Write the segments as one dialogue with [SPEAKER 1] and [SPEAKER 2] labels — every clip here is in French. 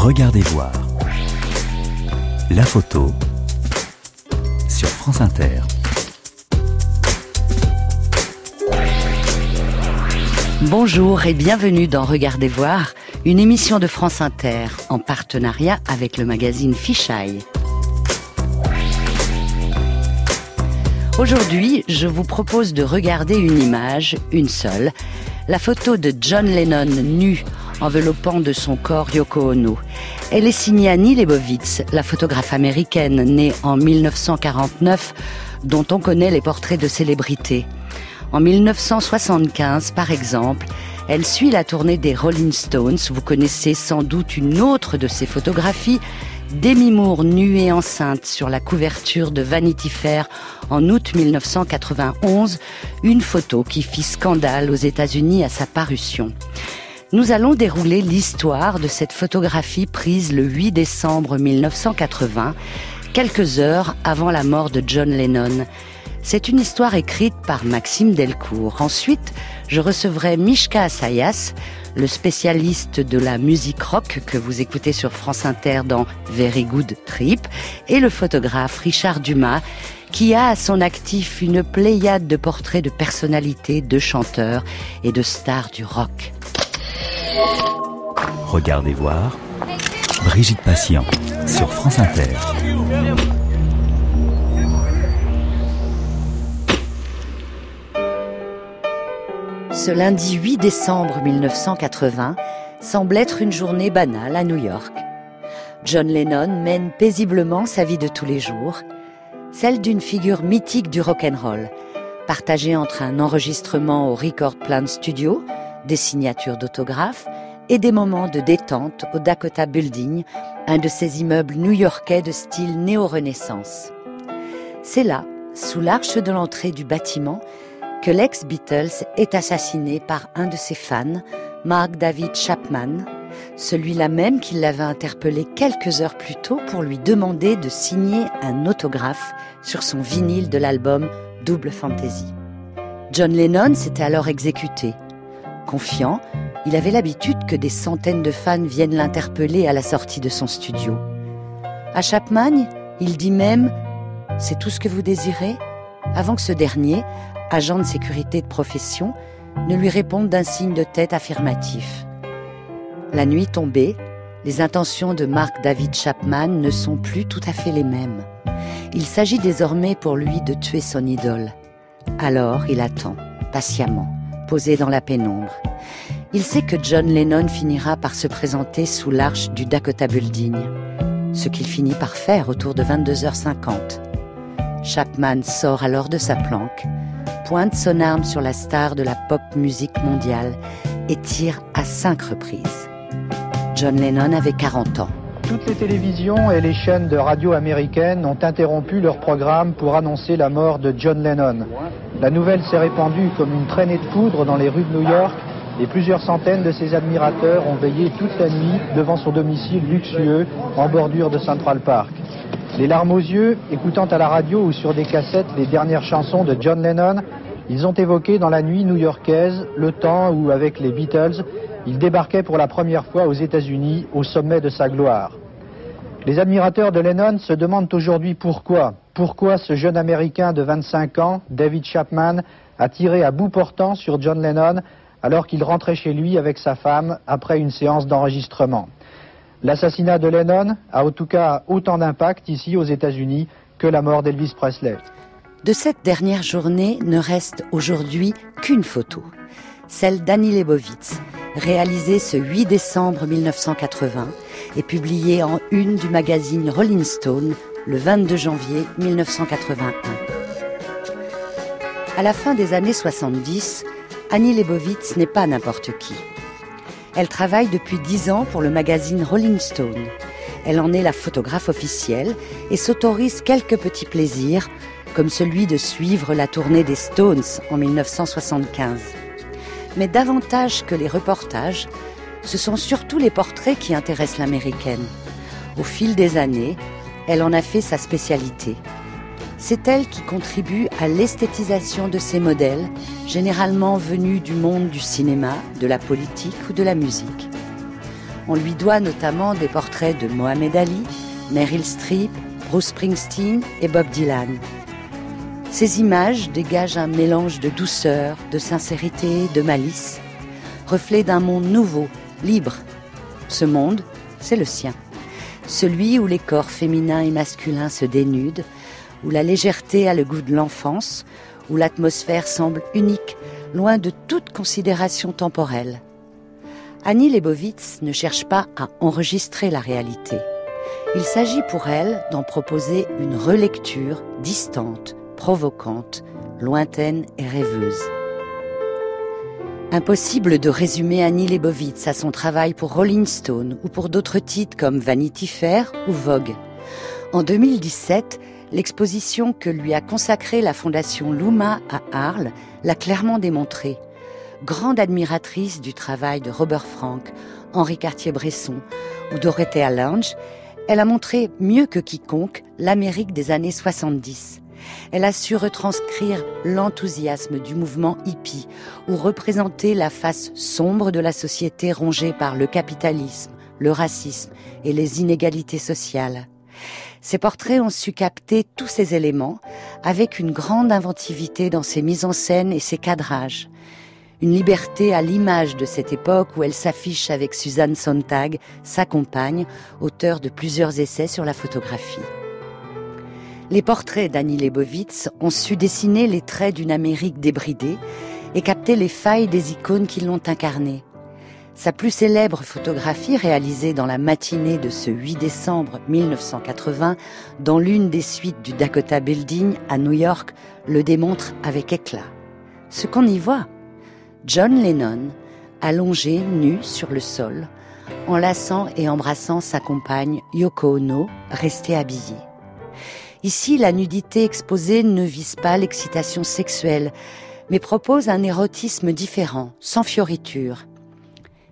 [SPEAKER 1] Regardez voir. La photo sur France Inter.
[SPEAKER 2] Bonjour et bienvenue dans Regardez voir, une émission de France Inter en partenariat avec le magazine Fichaille. Aujourd'hui, je vous propose de regarder une image, une seule, la photo de John Lennon nu enveloppant de son corps Yoko Ono. Elle est signée Annie Leibovitz, la photographe américaine née en 1949 dont on connaît les portraits de célébrités. En 1975, par exemple, elle suit la tournée des Rolling Stones. Vous connaissez sans doute une autre de ses photographies, Demi Moore nue et enceinte sur la couverture de Vanity Fair en août 1991, une photo qui fit scandale aux États-Unis à sa parution. Nous allons dérouler l'histoire de cette photographie prise le 8 décembre 1980, quelques heures avant la mort de John Lennon. C'est une histoire écrite par Maxime Delcourt. Ensuite, je recevrai Mishka Asayas, le spécialiste de la musique rock que vous écoutez sur France Inter dans Very Good Trip, et le photographe Richard Dumas, qui a à son actif une pléiade de portraits de personnalités, de chanteurs et de stars du rock.
[SPEAKER 1] Regardez voir Brigitte Patient sur France Inter.
[SPEAKER 2] Ce lundi 8 décembre 1980 semble être une journée banale à New York. John Lennon mène paisiblement sa vie de tous les jours, celle d'une figure mythique du rock'n'roll, partagée entre un enregistrement au Record Plant Studio, des signatures d'autographes et des moments de détente au Dakota Building, un de ces immeubles new-yorkais de style néo-renaissance. C'est là, sous l'arche de l'entrée du bâtiment, que l'ex-Beatles est assassiné par un de ses fans, Mark David Chapman, celui-là même qui l'avait interpellé quelques heures plus tôt pour lui demander de signer un autographe sur son vinyle de l'album Double Fantasy. John Lennon s'était alors exécuté. Confiant, il avait l'habitude que des centaines de fans viennent l'interpeller à la sortie de son studio. À Chapman, il dit même C'est tout ce que vous désirez? Avant que ce dernier, agent de sécurité de profession, ne lui réponde d'un signe de tête affirmatif. La nuit tombée, les intentions de Mark David Chapman ne sont plus tout à fait les mêmes. Il s'agit désormais pour lui de tuer son idole. Alors il attend, patiemment, posé dans la pénombre. Il sait que John Lennon finira par se présenter sous l'arche du Dakota Building, ce qu'il finit par faire autour de 22h50. Chapman sort alors de sa planque, pointe son arme sur la star de la pop musique mondiale et tire à cinq reprises. John Lennon avait 40 ans.
[SPEAKER 3] Toutes les télévisions et les chaînes de radio américaines ont interrompu leur programme pour annoncer la mort de John Lennon. La nouvelle s'est répandue comme une traînée de poudre dans les rues de New York et plusieurs centaines de ses admirateurs ont veillé toute la nuit devant son domicile luxueux en bordure de Central Park. Les larmes aux yeux, écoutant à la radio ou sur des cassettes les dernières chansons de John Lennon, ils ont évoqué dans la nuit new-yorkaise le temps où, avec les Beatles, il débarquait pour la première fois aux États-Unis au sommet de sa gloire. Les admirateurs de Lennon se demandent aujourd'hui pourquoi. Pourquoi ce jeune Américain de 25 ans, David Chapman, a tiré à bout portant sur John Lennon alors qu'il rentrait chez lui avec sa femme après une séance d'enregistrement. L'assassinat de Lennon a en tout cas autant d'impact ici aux États-Unis que la mort d'Elvis Presley.
[SPEAKER 2] De cette dernière journée ne reste aujourd'hui qu'une photo, celle d'Annie Leibovitz, réalisée ce 8 décembre 1980 et publiée en une du magazine Rolling Stone le 22 janvier 1981. À la fin des années 70, Annie Leibovitz n'est pas n'importe qui. Elle travaille depuis dix ans pour le magazine Rolling Stone. Elle en est la photographe officielle et s'autorise quelques petits plaisirs, comme celui de suivre la tournée des Stones en 1975. Mais davantage que les reportages, ce sont surtout les portraits qui intéressent l'américaine. Au fil des années, elle en a fait sa spécialité. C'est elle qui contribue à l'esthétisation de ces modèles, généralement venus du monde du cinéma, de la politique ou de la musique. On lui doit notamment des portraits de Mohamed Ali, Meryl Streep, Bruce Springsteen et Bob Dylan. Ces images dégagent un mélange de douceur, de sincérité, de malice, reflet d'un monde nouveau, libre. Ce monde, c'est le sien. Celui où les corps féminins et masculins se dénudent, où la légèreté a le goût de l'enfance, où l'atmosphère semble unique, loin de toute considération temporelle. Annie Leibovitz ne cherche pas à enregistrer la réalité. Il s'agit pour elle d'en proposer une relecture distante, provocante, lointaine et rêveuse. Impossible de résumer Annie Leibovitz à son travail pour Rolling Stone ou pour d'autres titres comme Vanity Fair ou Vogue. En 2017, l'exposition que lui a consacrée la fondation Luma à Arles l'a clairement démontré. Grande admiratrice du travail de Robert Frank, Henri Cartier-Bresson ou Dorothea Lange, elle a montré mieux que quiconque l'Amérique des années 70. Elle a su retranscrire l'enthousiasme du mouvement hippie ou représenter la face sombre de la société rongée par le capitalisme, le racisme et les inégalités sociales. Ses portraits ont su capter tous ces éléments avec une grande inventivité dans ses mises en scène et ses cadrages. Une liberté à l'image de cette époque où elle s'affiche avec Suzanne Sontag, sa compagne, auteur de plusieurs essais sur la photographie. Les portraits d'Annie Leibovitz ont su dessiner les traits d'une Amérique débridée et capter les failles des icônes qui l'ont incarnée. Sa plus célèbre photographie réalisée dans la matinée de ce 8 décembre 1980 dans l'une des suites du Dakota Building à New York le démontre avec éclat. Ce qu'on y voit, John Lennon, allongé nu sur le sol, enlaçant et embrassant sa compagne Yoko Ono, restée habillée. Ici, la nudité exposée ne vise pas l'excitation sexuelle, mais propose un érotisme différent, sans fioriture.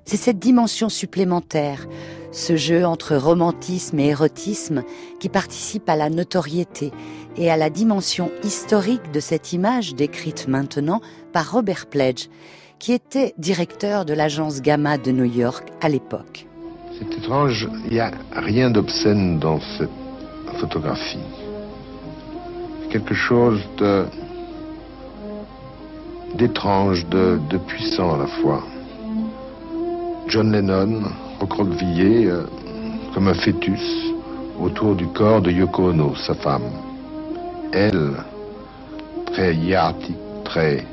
[SPEAKER 2] C'est cette dimension supplémentaire, ce jeu entre romantisme et érotisme qui participe à la notoriété et à la dimension historique de cette image décrite maintenant par Robert Pledge, qui était directeur de l'agence Gamma de New York à l'époque.
[SPEAKER 4] C'est étrange, il n'y a rien d'obscène dans cette photographie quelque chose d'étrange, de, de, puissant à la fois. John Lennon, recroquevillé euh, comme un fœtus autour du corps de Yoko Ono, sa femme. Elle, très hiératique, très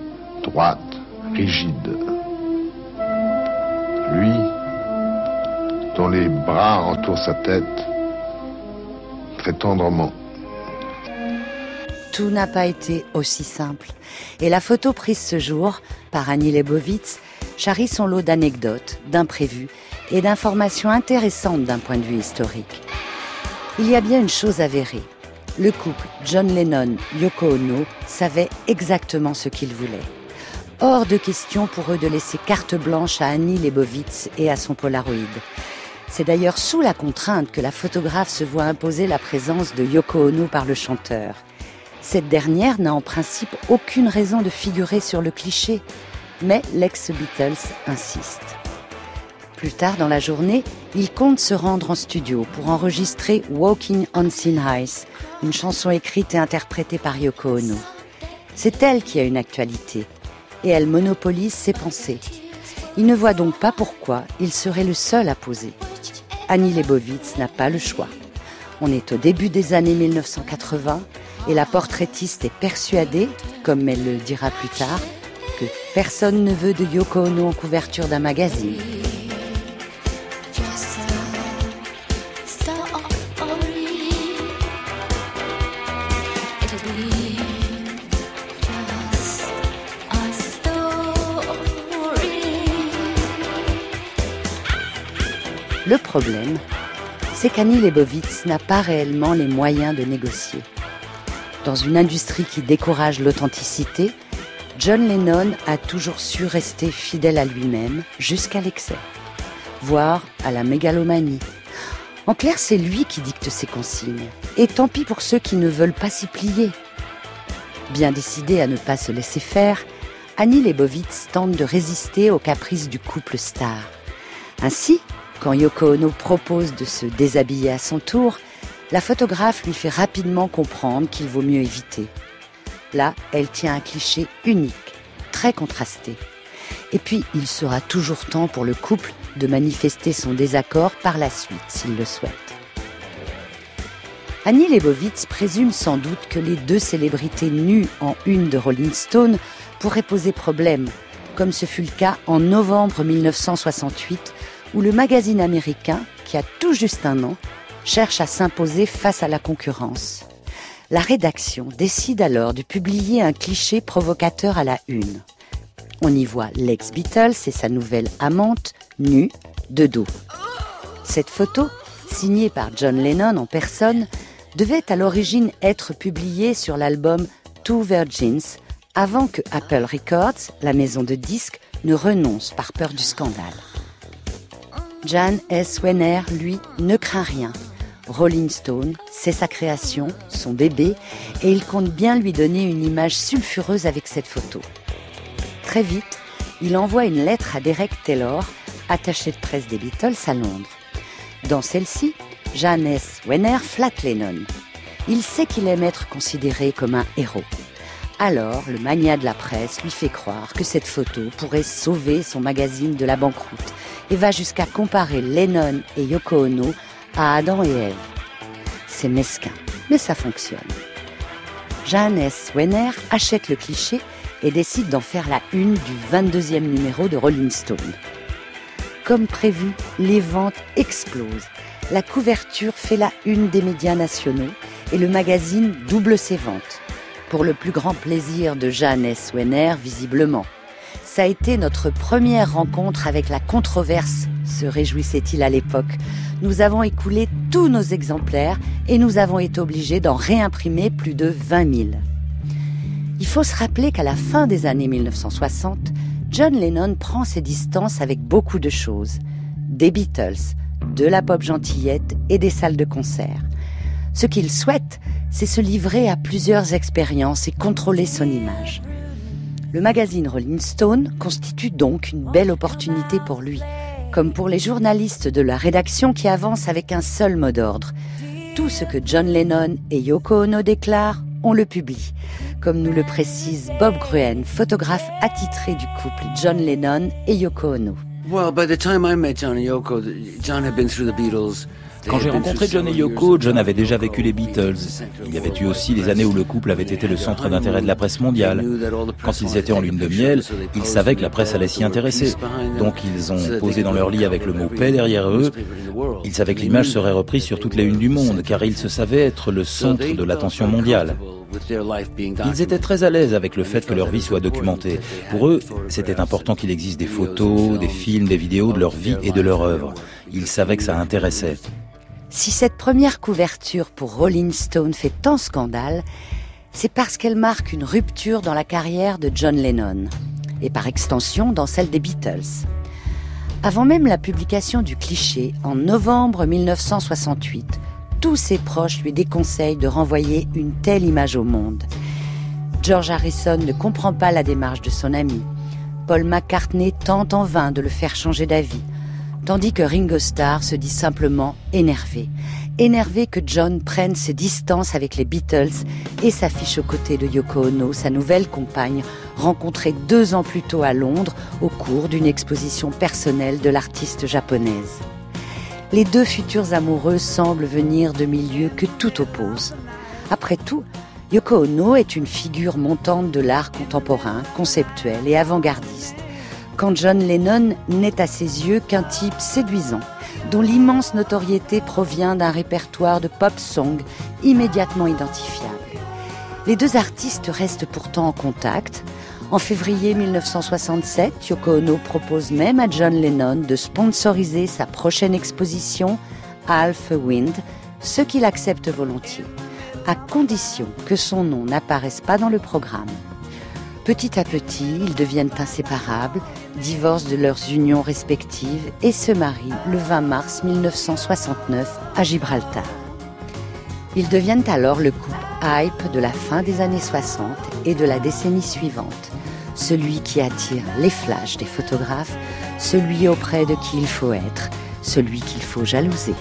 [SPEAKER 4] droite, rigide. Lui, dont les bras entourent sa tête, très tendrement
[SPEAKER 2] tout n'a pas été aussi simple. Et la photo prise ce jour par Annie Leibovitz charrie son lot d'anecdotes, d'imprévus et d'informations intéressantes d'un point de vue historique. Il y a bien une chose avérée. Le couple John Lennon-Yoko Ono savait exactement ce qu'ils voulaient. Hors de question pour eux de laisser carte blanche à Annie Leibovitz et à son Polaroid. C'est d'ailleurs sous la contrainte que la photographe se voit imposer la présence de Yoko Ono par le chanteur. Cette dernière n'a en principe aucune raison de figurer sur le cliché, mais l'ex-Beatles insiste. Plus tard dans la journée, il compte se rendre en studio pour enregistrer Walking on Thin Ice, une chanson écrite et interprétée par Yoko Ono. C'est elle qui a une actualité, et elle monopolise ses pensées. Il ne voit donc pas pourquoi il serait le seul à poser. Annie Leibovitz n'a pas le choix. On est au début des années 1980 et la portraitiste est persuadée, comme elle le dira plus tard, que personne ne veut de Yoko Ono en couverture d'un magazine. Le problème, c'est qu'Annie Leibovitz n'a pas réellement les moyens de négocier. Dans une industrie qui décourage l'authenticité, John Lennon a toujours su rester fidèle à lui-même jusqu'à l'excès, voire à la mégalomanie. En clair, c'est lui qui dicte ses consignes. Et tant pis pour ceux qui ne veulent pas s'y plier. Bien décidée à ne pas se laisser faire, Annie Leibovitz tente de résister aux caprices du couple star. Ainsi, Quand Yoko Ono propose de se déshabiller à son tour, la photographe lui fait rapidement comprendre qu'il vaut mieux éviter. Là, elle tient un cliché unique, très contrasté. Et puis, il sera toujours temps pour le couple de manifester son désaccord par la suite, s'il le souhaite. Annie Leibovitz présume sans doute que les deux célébrités nues en une de Rolling Stone pourraient poser problème, comme ce fut le cas en novembre 1968, où le magazine américain, qui a tout juste un an, cherche à s'imposer face à la concurrence. La rédaction décide alors de publier un cliché provocateur à la une. On y voit l'ex Beatles et sa nouvelle amante, nue, de dos. Cette photo, signée par John Lennon en personne, devait à l'origine être publié sur l'album Two Virgins avant que Apple Records, la maison de disques, ne renonce par peur du scandale. Jan S. Wenner, lui, ne craint rien. Rolling Stone, c'est sa création, son bébé, et il compte bien lui donner une image sulfureuse avec cette photo. Très vite, il envoie une lettre à Derek Taylor, attaché de presse des Beatles à Londres. Dans celle-ci, Janes Wenner flatte Lennon. Il sait qu'il aime être considéré comme un héros. Alors, le mania de la presse lui fait croire que cette photo pourrait sauver son magazine de la banqueroute et va jusqu'à comparer Lennon et Yoko Ono à Adam et Ève. C'est mesquin, mais ça fonctionne. Janes Wenner achète le cliché et décide d'en faire la une du 22e numéro de Rolling Stone. Comme prévu, les ventes explosent la couverture fait la une des médias nationaux et le magazine double ses ventes. Pour le plus grand plaisir de Jeanne S. Wenner, visiblement. Ça a été notre première rencontre avec la controverse, se réjouissait-il à l'époque. Nous avons écoulé tous nos exemplaires et nous avons été obligés d'en réimprimer plus de 20 000. Il faut se rappeler qu'à la fin des années 1960, John Lennon prend ses distances avec beaucoup de choses. Des Beatles, de la pop gentillette et des salles de concert. Ce qu'il souhaite, c'est se livrer à plusieurs expériences et contrôler son image. Le magazine Rolling Stone constitue donc une belle opportunité pour lui, comme pour les journalistes de la rédaction qui avancent avec un seul mot d'ordre. Tout ce que John Lennon et Yoko Ono déclarent, on le publie, comme nous le précise Bob Gruen, photographe attitré du couple John Lennon et Yoko Ono.
[SPEAKER 5] Quand j'ai rencontré John et Yoko, John avait déjà vécu les Beatles. Il y avait eu aussi les années où le couple avait été le centre d'intérêt de la presse mondiale. Quand ils étaient en lune de miel, ils savaient que la presse allait s'y intéresser. Donc ils ont posé dans leur lit avec le mot paix derrière eux. Ils savaient que l'image serait reprise sur toutes les unes du monde, car ils se savaient être le centre de l'attention mondiale. Ils étaient très à l'aise avec le fait que leur vie soit documentée. Pour eux, c'était important qu'il existe des photos, des films, des vidéos de leur vie et de leur œuvre. Ils savaient que ça intéressait.
[SPEAKER 2] Si cette première couverture pour Rolling Stone fait tant scandale, c'est parce qu'elle marque une rupture dans la carrière de John Lennon, et par extension dans celle des Beatles. Avant même la publication du cliché, en novembre 1968, tous ses proches lui déconseillent de renvoyer une telle image au monde. George Harrison ne comprend pas la démarche de son ami. Paul McCartney tente en vain de le faire changer d'avis, tandis que Ringo Starr se dit simplement énervé. Énervé que John prenne ses distances avec les Beatles et s'affiche aux côtés de Yoko Ono, sa nouvelle compagne, rencontrée deux ans plus tôt à Londres au cours d'une exposition personnelle de l'artiste japonaise les deux futurs amoureux semblent venir de milieux que tout oppose. Après tout, Yoko Ono est une figure montante de l'art contemporain, conceptuel et avant-gardiste, John Lennon n'est à ses yeux qu'un type séduisant, dont l'immense notoriété provient d'un répertoire de pop song immédiatement identifiable. Les deux artistes restent pourtant en contact, en février 1967, Yoko Ono propose même à John Lennon de sponsoriser sa prochaine exposition, Alpha Wind, ce qu'il accepte volontiers, à condition que son nom n'apparaisse pas dans le programme. Petit à petit, ils deviennent inséparables, divorcent de leurs unions respectives et se marient le 20 mars 1969 à Gibraltar. Ils deviennent alors le couple hype de la fin des années 60 et de la décennie suivante celui qui attire les flashs des photographes, celui auprès de qui il faut être, celui qu'il faut jalouser.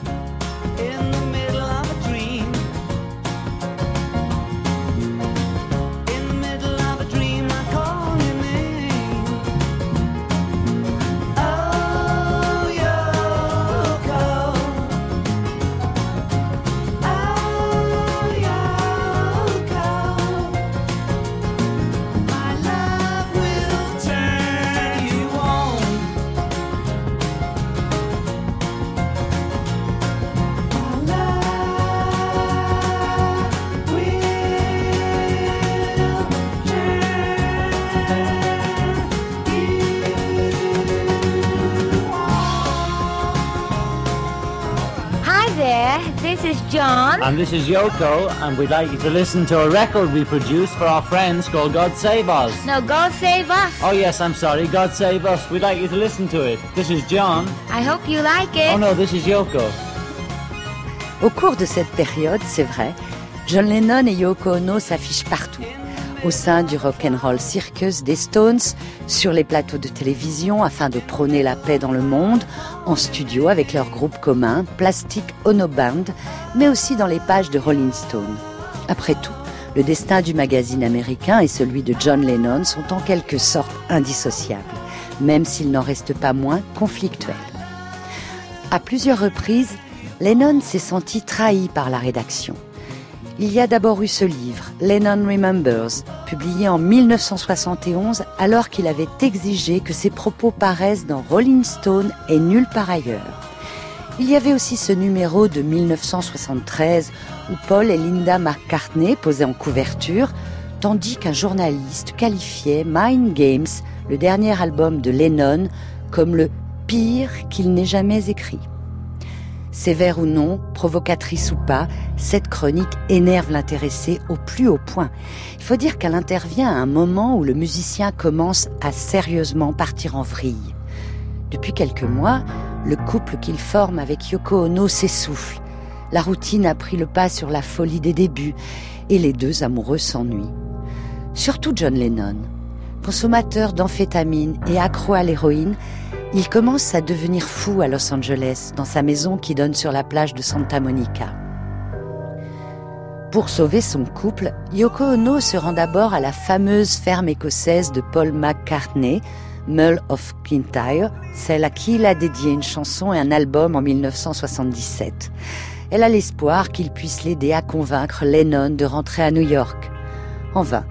[SPEAKER 6] And this is Yoko, and we'd like you to listen to a record we produced for our friends called God Save Us.
[SPEAKER 7] No, God Save Us.
[SPEAKER 6] Oh, yes, I'm sorry, God Save Us. We'd like you to listen to it. This is John.
[SPEAKER 7] I hope you like it.
[SPEAKER 6] Oh, no, this is Yoko.
[SPEAKER 2] Au cours de cette période, c'est vrai, John Lennon et Yoko Ono s'affichent partout. au sein du rock'n'roll circus des Stones, sur les plateaux de télévision afin de prôner la paix dans le monde, en studio avec leur groupe commun Plastic Ono Band, mais aussi dans les pages de Rolling Stone. Après tout, le destin du magazine américain et celui de John Lennon sont en quelque sorte indissociables, même s'ils n'en restent pas moins conflictuels. À plusieurs reprises, Lennon s'est senti trahi par la rédaction. Il y a d'abord eu ce livre, Lennon Remembers, publié en 1971 alors qu'il avait exigé que ses propos paraissent dans Rolling Stone et nulle part ailleurs. Il y avait aussi ce numéro de 1973 où Paul et Linda McCartney posaient en couverture, tandis qu'un journaliste qualifiait Mind Games, le dernier album de Lennon, comme le pire qu'il n'ait jamais écrit. Sévère ou non, provocatrice ou pas, cette chronique énerve l'intéressé au plus haut point. Il faut dire qu'elle intervient à un moment où le musicien commence à sérieusement partir en vrille. Depuis quelques mois, le couple qu'il forme avec Yoko Ono s'essouffle. La routine a pris le pas sur la folie des débuts et les deux amoureux s'ennuient. Surtout John Lennon. Consommateur d'amphétamines et accro à l'héroïne, il commence à devenir fou à Los Angeles, dans sa maison qui donne sur la plage de Santa Monica. Pour sauver son couple, Yoko Ono se rend d'abord à la fameuse ferme écossaise de Paul McCartney, Mull of Kintyre, celle à qui il a dédié une chanson et un album en 1977. Elle a l'espoir qu'il puisse l'aider à convaincre Lennon de rentrer à New York. En vain.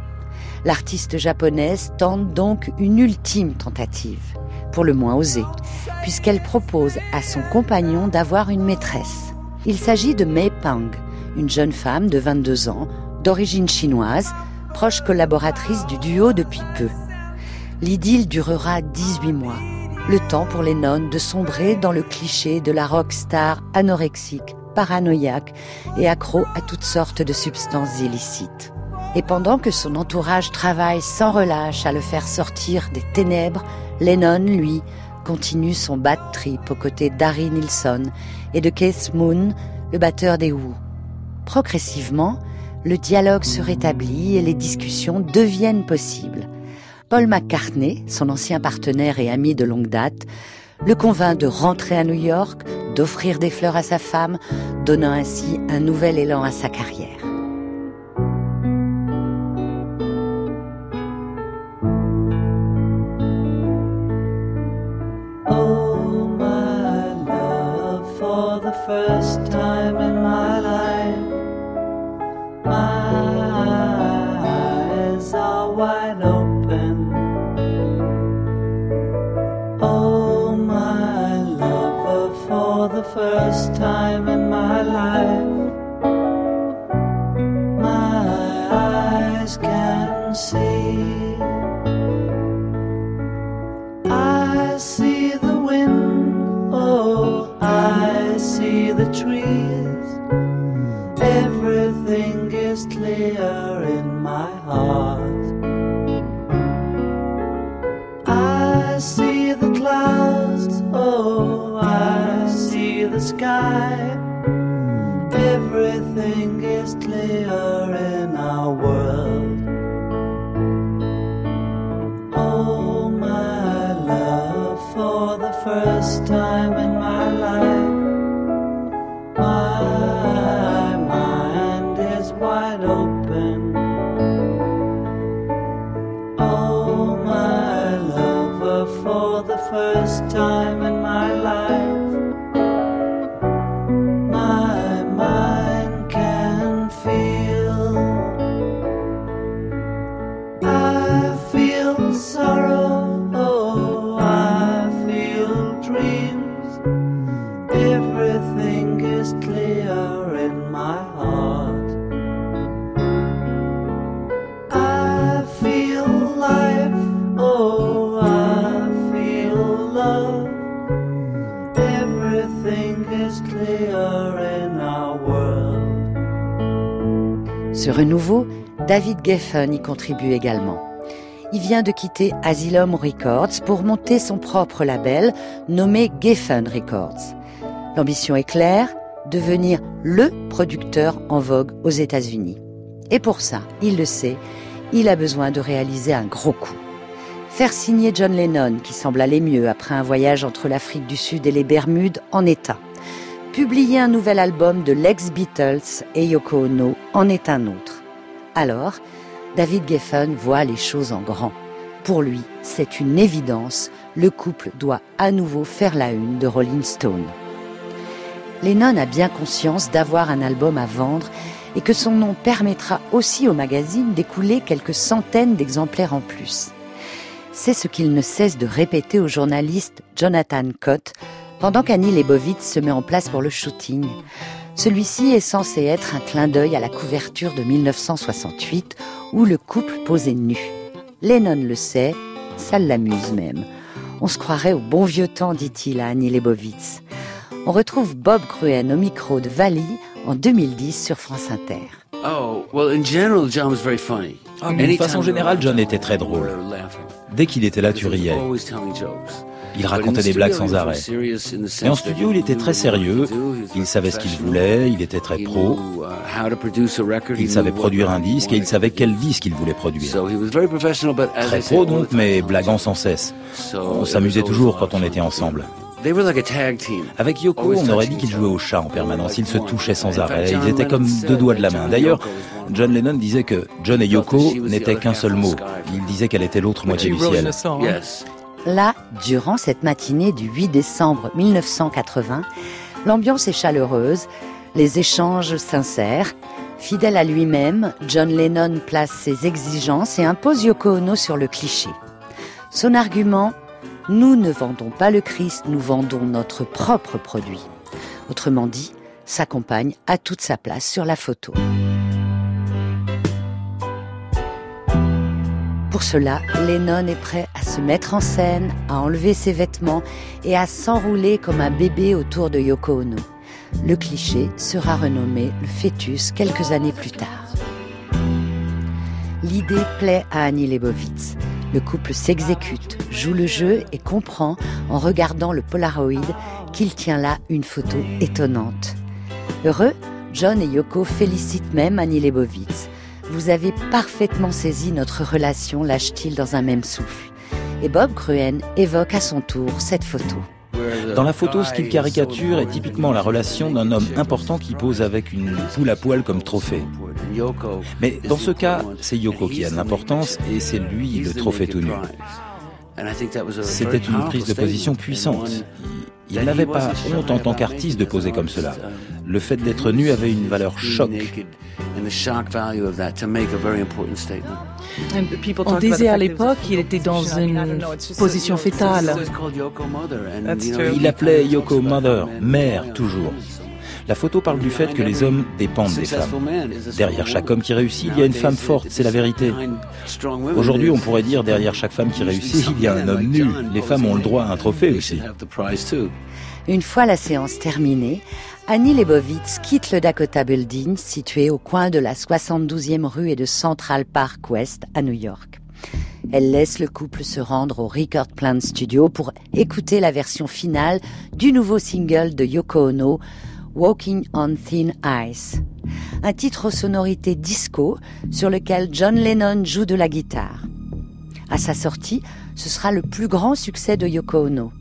[SPEAKER 2] L'artiste japonaise tente donc une ultime tentative pour le moins osé, puisqu'elle propose à son compagnon d'avoir une maîtresse. Il s'agit de Mei Pang, une jeune femme de 22 ans, d'origine chinoise, proche collaboratrice du duo depuis peu. L'idylle durera 18 mois, le temps pour les nonnes de sombrer dans le cliché de la rock star anorexique, paranoïaque et accro à toutes sortes de substances illicites. Et pendant que son entourage travaille sans relâche à le faire sortir des ténèbres, Lennon, lui, continue son bad trip aux côtés d'Harry Nilsson et de Keith Moon, le batteur des Who. Progressivement, le dialogue se rétablit et les discussions deviennent possibles. Paul McCartney, son ancien partenaire et ami de longue date, le convainc de rentrer à New York, d'offrir des fleurs à sa femme, donnant ainsi un nouvel élan à sa carrière.
[SPEAKER 8] First time in my life.
[SPEAKER 2] Renouveau, David Geffen y contribue également. Il vient de quitter Asylum Records pour monter son propre label nommé Geffen Records. L'ambition est claire, devenir LE producteur en vogue aux États-Unis. Et pour ça, il le sait, il a besoin de réaliser un gros coup. Faire signer John Lennon, qui semble aller mieux après un voyage entre l'Afrique du Sud et les Bermudes, en état. Publier un nouvel album de l'ex-Beatles et Yoko Ono en est un autre. Alors, David Geffen voit les choses en grand. Pour lui, c'est une évidence, le couple doit à nouveau faire la une de Rolling Stone. Lennon a bien conscience d'avoir un album à vendre et que son nom permettra aussi au magazine d'écouler quelques centaines d'exemplaires en plus. C'est ce qu'il ne cesse de répéter au journaliste Jonathan Cott pendant qu'Annie Leibovitz se met en place pour le shooting. Celui-ci est censé être un clin d'œil à la couverture de 1968 où le couple posait nu. Lennon le sait, ça l'amuse même. On se croirait au bon vieux temps, dit-il à Annie Leibovitz. On retrouve Bob Cruen au micro de Valley en 2010 sur France Inter.
[SPEAKER 9] Oh, well, in general, John was very funny.
[SPEAKER 5] Ah, mais de façon générale, John était très drôle. Dès qu'il était là, tu riais. Il racontait des blagues sans arrêt. Mais en studio, il était très sérieux. Il savait ce qu'il voulait, il était très pro. Il savait produire un disque et il savait quel disque il voulait produire. Très pro donc, mais blaguant sans cesse. On s'amusait toujours quand on était ensemble. Avec Yoko, on aurait dit qu'ils jouaient au chat en permanence. Ils se touchaient sans arrêt. Ils étaient comme deux doigts de la main. D'ailleurs, John Lennon disait que John et Yoko n'étaient qu'un seul mot. Il disait qu'elle était l'autre moitié du ciel.
[SPEAKER 2] Là, durant cette matinée du 8 décembre 1980, l'ambiance est chaleureuse, les échanges sincères. Fidèle à lui-même, John Lennon place ses exigences et impose Yoko Ono sur le cliché. Son argument nous ne vendons pas le Christ, nous vendons notre propre produit. Autrement dit, sa compagne a toute sa place sur la photo. Pour cela, Lennon est prêt à se mettre en scène, à enlever ses vêtements et à s'enrouler comme un bébé autour de Yoko Ono. Le cliché sera renommé le fœtus quelques années plus tard. L'idée plaît à Annie Leibovitz. Le couple s'exécute, joue le jeu et comprend, en regardant le Polaroid, qu'il tient là une photo étonnante. Heureux, John et Yoko félicitent même Annie Leibovitz. Vous avez parfaitement saisi notre relation, lâche-t-il dans un même souffle. Et Bob Cruen évoque à son tour cette photo.
[SPEAKER 5] Dans la photo, ce qu'il caricature est typiquement la relation d'un homme important qui pose avec une poule à poil comme trophée. Mais dans ce cas, c'est Yoko qui a de l'importance et c'est lui le trophée tout nu. C'était une prise de position puissante. Il n'avait pas honte en tant qu'artiste de poser comme cela. Le fait d'être nu avait une valeur choc.
[SPEAKER 10] On disait à l'époque qu'il était dans une position fétale.
[SPEAKER 5] Il appelait Yoko Mother, mère toujours. La photo parle du fait que les hommes dépendent des femmes. Derrière chaque homme qui réussit, il y a une femme forte, c'est la vérité. Aujourd'hui, on pourrait dire derrière chaque femme qui réussit, il y a un homme nu. Les femmes ont le droit à un trophée aussi.
[SPEAKER 2] Une fois la séance terminée, Annie Leibovitz quitte le Dakota Building, situé au coin de la 72e rue et de Central Park West à New York. Elle laisse le couple se rendre au Record Plant Studio pour écouter la version finale du nouveau single de Yoko Ono, Walking on Thin Ice. Un titre aux sonorités disco sur lequel John Lennon joue de la guitare. À sa sortie, ce sera le plus grand succès de Yoko Ono.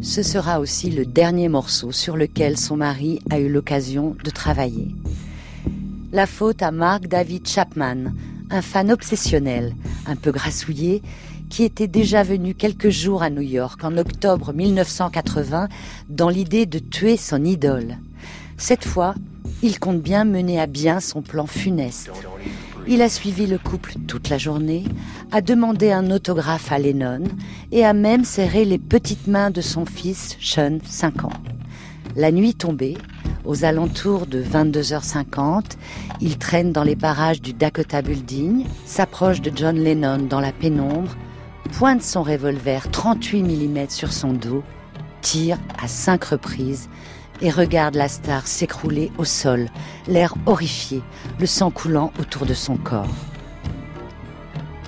[SPEAKER 2] Ce sera aussi le dernier morceau sur lequel son mari a eu l'occasion de travailler. La faute à Mark David Chapman, un fan obsessionnel, un peu grassouillé, qui était déjà venu quelques jours à New York en octobre 1980 dans l'idée de tuer son idole. Cette fois, il compte bien mener à bien son plan funeste. Il a suivi le couple toute la journée, a demandé un autographe à Lennon et a même serré les petites mains de son fils, Sean, 5 ans. La nuit tombée, aux alentours de 22h50, il traîne dans les parages du Dakota Building, s'approche de John Lennon dans la pénombre, pointe son revolver 38 mm sur son dos, tire à cinq reprises et regarde la star s'écrouler au sol, l'air horrifié, le sang coulant autour de son corps.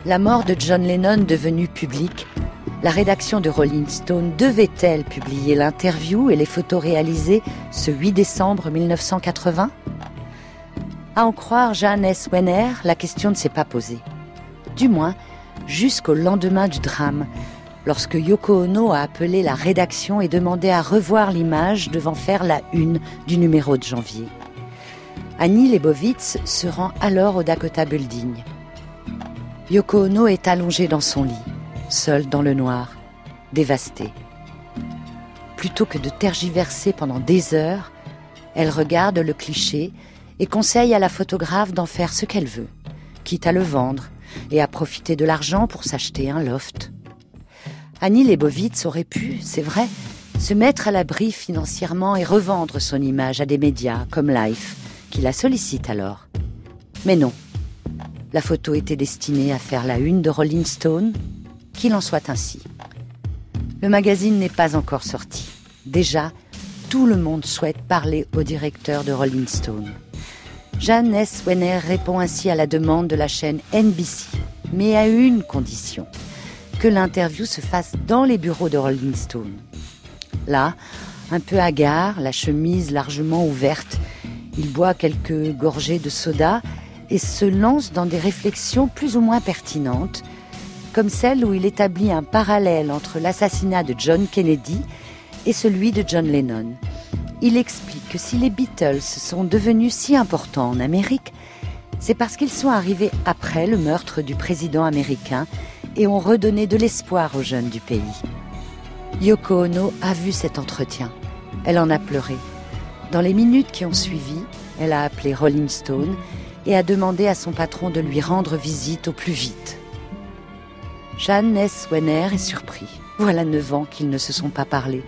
[SPEAKER 2] La mort de John Lennon devenue publique, la rédaction de Rolling Stone devait-elle publier l'interview et les photos réalisées ce 8 décembre 1980 À en croire Jeanne S. Wenner, la question ne s'est pas posée. Du moins, jusqu'au lendemain du drame, lorsque Yoko Ono a appelé la rédaction et demandé à revoir l'image devant faire la une du numéro de janvier. Annie Lebovitz se rend alors au Dakota Building. Yoko Ono est allongée dans son lit, seule dans le noir, dévastée. Plutôt que de tergiverser pendant des heures, elle regarde le cliché et conseille à la photographe d'en faire ce qu'elle veut, quitte à le vendre et à profiter de l'argent pour s'acheter un loft. Annie Lebovitz aurait pu, c'est vrai, se mettre à l'abri financièrement et revendre son image à des médias comme Life, qui la sollicitent alors. Mais non. La photo était destinée à faire la une de Rolling Stone, qu'il en soit ainsi. Le magazine n'est pas encore sorti. Déjà, tout le monde souhaite parler au directeur de Rolling Stone. Jeanne S. Wenner répond ainsi à la demande de la chaîne NBC, mais à une condition – que l'interview se fasse dans les bureaux de Rolling Stone. Là, un peu hagard, la chemise largement ouverte, il boit quelques gorgées de soda et se lance dans des réflexions plus ou moins pertinentes, comme celle où il établit un parallèle entre l'assassinat de John Kennedy et celui de John Lennon. Il explique que si les Beatles sont devenus si importants en Amérique, c'est parce qu'ils sont arrivés après le meurtre du président américain et ont redonné de l'espoir aux jeunes du pays. Yoko Ono a vu cet entretien. Elle en a pleuré. Dans les minutes qui ont suivi, elle a appelé Rolling Stone et a demandé à son patron de lui rendre visite au plus vite. Jeanne S. Wenner est surpris. Voilà neuf ans qu'ils ne se sont pas parlé.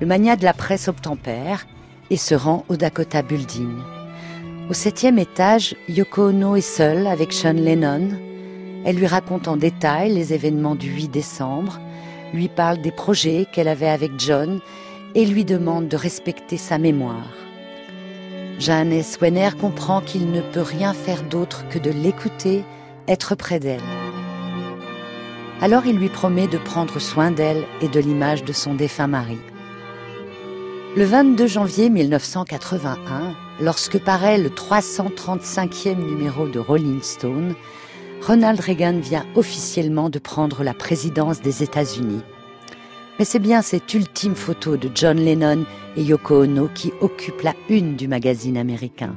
[SPEAKER 2] Le mania de la presse obtempère et se rend au Dakota Building. Au septième étage, Yoko Ono est seule avec Sean Lennon, elle lui raconte en détail les événements du 8 décembre, lui parle des projets qu'elle avait avec John et lui demande de respecter sa mémoire. Jeanne Swenner comprend qu'il ne peut rien faire d'autre que de l'écouter, être près d'elle. Alors il lui promet de prendre soin d'elle et de l'image de son défunt mari. Le 22 janvier 1981, lorsque paraît le 335e numéro de Rolling Stone, Ronald Reagan vient officiellement de prendre la présidence des États-Unis. Mais c'est bien cette ultime photo de John Lennon et Yoko Ono qui occupe la une du magazine américain.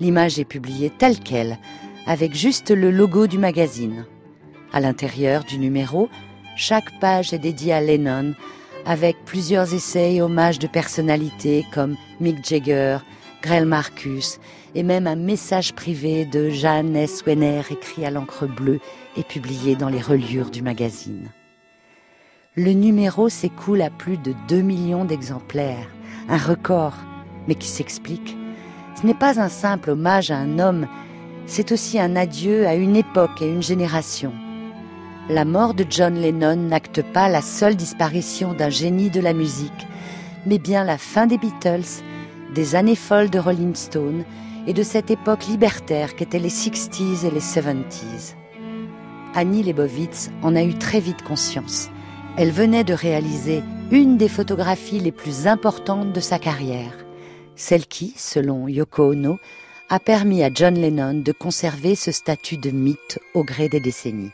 [SPEAKER 2] L'image est publiée telle qu'elle, avec juste le logo du magazine. À l'intérieur du numéro, chaque page est dédiée à Lennon, avec plusieurs essais et hommages de personnalités comme Mick Jagger, Grell Marcus et même un message privé de Jeanne S. Wenner écrit à l'encre bleue et publié dans les reliures du magazine. Le numéro s'écoule à plus de 2 millions d'exemplaires, un record, mais qui s'explique. Ce n'est pas un simple hommage à un homme, c'est aussi un adieu à une époque et une génération. La mort de John Lennon n'acte pas la seule disparition d'un génie de la musique, mais bien la fin des Beatles des années folles de Rolling Stone et de cette époque libertaire qu'étaient les 60s et les 70s. Annie Lebovitz en a eu très vite conscience. Elle venait de réaliser une des photographies les plus importantes de sa carrière, celle qui, selon Yoko Ono, a permis à John Lennon de conserver ce statut de mythe au gré des décennies.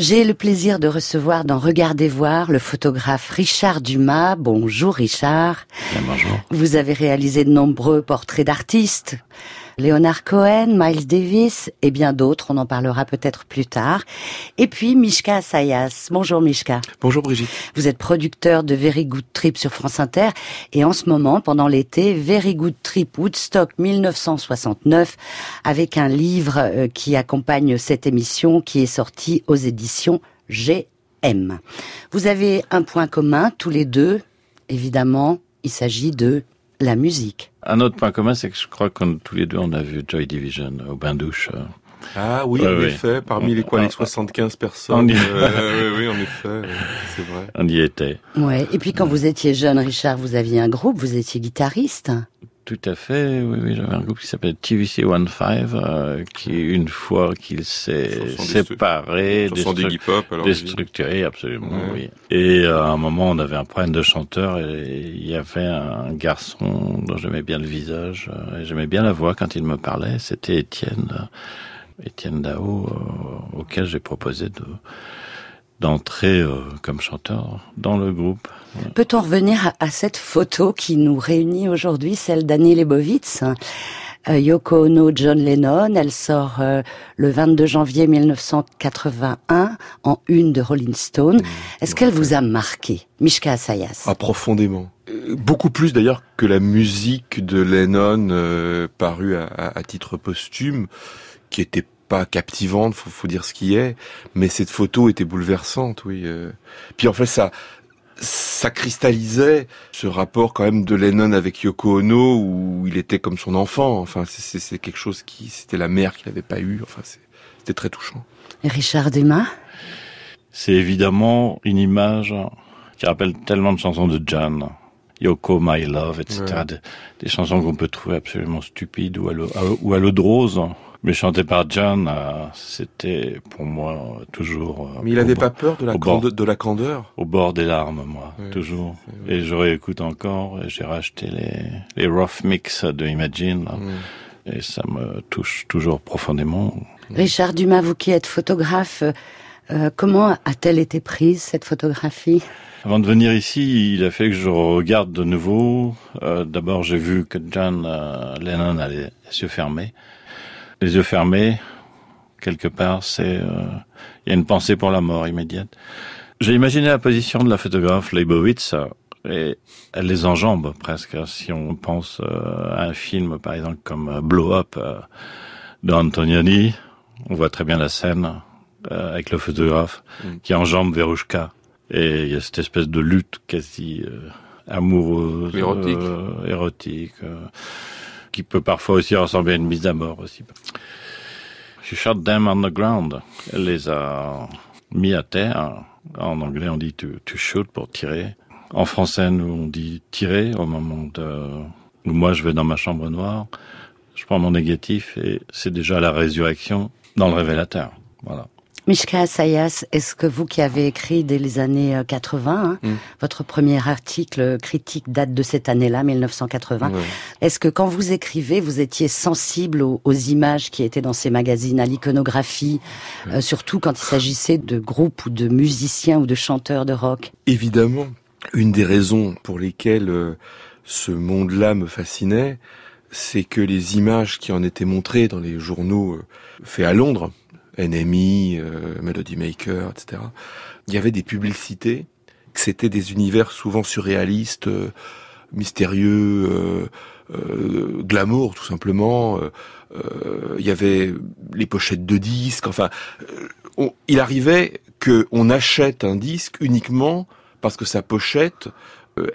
[SPEAKER 2] J'ai le plaisir de recevoir dans Regardez voir le photographe Richard Dumas. Bonjour Richard.
[SPEAKER 5] bonjour.
[SPEAKER 2] Vous avez réalisé de nombreux portraits d'artistes. Leonard Cohen, Miles Davis et bien d'autres, on en parlera peut-être plus tard. Et puis Mishka Asayas. Bonjour Mishka.
[SPEAKER 11] Bonjour Brigitte.
[SPEAKER 2] Vous êtes producteur de Very Good Trip sur France Inter et en ce moment, pendant l'été, Very Good Trip Woodstock 1969 avec un livre euh, qui accompagne cette émission qui est sorti aux éditions GM. Vous avez un point commun tous les deux, évidemment, il s'agit de la musique.
[SPEAKER 12] Un autre point commun, c'est que je crois que tous les deux, on a vu Joy Division au bain-douche. euh.
[SPEAKER 11] Ah oui,
[SPEAKER 12] Ouais,
[SPEAKER 11] en
[SPEAKER 12] ouais.
[SPEAKER 11] effet, parmi les quoi, les 75 personnes.
[SPEAKER 12] On y-
[SPEAKER 11] euh, oui, oui, en effet, euh, c'est vrai.
[SPEAKER 12] On y était.
[SPEAKER 2] Ouais. Et puis quand vous étiez jeune, Richard, vous aviez un groupe, vous étiez guitariste.
[SPEAKER 12] Tout à fait, oui, oui, j'avais un groupe qui s'appelle TVC 15, euh, qui, une fois qu'il s'est séparé, destru- déstructuré, absolument,
[SPEAKER 11] Ouais.
[SPEAKER 12] oui. Et euh, à un moment, on avait un problème de chanteur et il y avait un garçon dont j'aimais bien le visage euh, et j'aimais bien la voix quand il me parlait. C'était Étienne, Étienne Dao, euh, auquel j'ai proposé de d'entrer euh, comme chanteur dans le groupe.
[SPEAKER 2] Peut-on revenir à, à cette photo qui nous réunit aujourd'hui, celle d'Annie Leibovitz euh, Yoko Ono, John Lennon, elle sort euh, le 22 janvier 1981 en une de Rolling Stone. Est-ce qu'elle vous a marqué, Mishka Asayas?
[SPEAKER 11] Ah, profondément. Euh, Beaucoup plus d'ailleurs que la musique de Lennon euh, parue à, à- à titre posthume, qui était pas captivante, faut, faut dire ce qui est, mais cette photo était bouleversante, oui. euh. Puis en fait, ça, ça cristallisait ce rapport quand même de Lennon avec Yoko Ono où il était comme son enfant. Enfin, c'est- quelque chose qui, c'était la mère qu'il n'avait pas eu. Enfin, c'était très touchant.
[SPEAKER 2] Richard Dumas
[SPEAKER 12] C'est évidemment une image qui rappelle tellement de chansons de John. Yoko, My Love, etc.
[SPEAKER 11] Ouais.
[SPEAKER 12] Des, des chansons qu'on peut trouver absolument stupides ou à l'eau de rose. Mais chantées par John, euh, c'était pour moi euh, toujours... euh,
[SPEAKER 11] Mais il
[SPEAKER 12] au
[SPEAKER 11] avait
[SPEAKER 12] bord-
[SPEAKER 11] pas peur de la,
[SPEAKER 12] au bord.
[SPEAKER 11] cande- de la candeur.
[SPEAKER 12] Au bord des larmes, moi,
[SPEAKER 11] Ouais,
[SPEAKER 12] toujours. Et je réécoute encore, et j'ai racheté les, les rough mix de Imagine, là.
[SPEAKER 11] Mm.
[SPEAKER 12] et ça me touche toujours profondément.
[SPEAKER 2] Richard Dumas, vous qui êtes photographe, euh, comment a-t-elle été prise, cette photographie?
[SPEAKER 12] Avant de venir ici, il a fait que je regarde de nouveau. Euh, D'abord, j'ai vu que John euh, Lennon avait les yeux fermés. Les yeux fermés, quelque part, c'est euh, il y a une pensée pour la mort immédiate. J'ai imaginé la position de la photographe Leibovitz euh, et elle les enjambe presque. Si on pense euh, à un film, par exemple, comme Blow Up euh, de Antonioni, on voit très bien la scène euh, avec le photographe
[SPEAKER 11] Mm.
[SPEAKER 12] qui enjambe Verouchka. Et il y a cette espèce de lutte quasi euh, amoureuse,
[SPEAKER 11] Érotique.
[SPEAKER 12] érotique, qui peut parfois aussi ressembler à une mise à mort aussi. She shot them on the ground. Elle les a mis à terre. En anglais, on dit to, shoot pour tirer. En français, nous, on dit tirer au moment de... où Moi, je vais dans ma chambre noire, je prends mon négatif et c'est déjà la résurrection dans le révélateur. Voilà.
[SPEAKER 2] Mishka Asayas, est-ce que vous qui avez écrit dès les années euh, 80, hein,
[SPEAKER 11] Mm.
[SPEAKER 2] votre premier article critique date de cette année-là, 1980,
[SPEAKER 11] Ouais.
[SPEAKER 2] est-ce que quand vous écrivez, vous étiez sensible aux, aux images qui étaient dans ces magazines, à l'iconographie, euh, surtout quand il s'agissait de groupes ou de musiciens ou de chanteurs de rock?
[SPEAKER 11] Évidemment, une des raisons pour lesquelles euh, ce monde-là me fascinait, c'est que les images qui en étaient montrées dans les journaux euh, faits à Londres, NME, euh, Melody Maker, etc., il y avait des publicités, que c'était des univers souvent surréalistes, euh, mystérieux, euh, euh, glamour tout simplement. euh, il y avait les pochettes de disques. Enfin, il arrivait que on achète un disque uniquement parce que sa pochette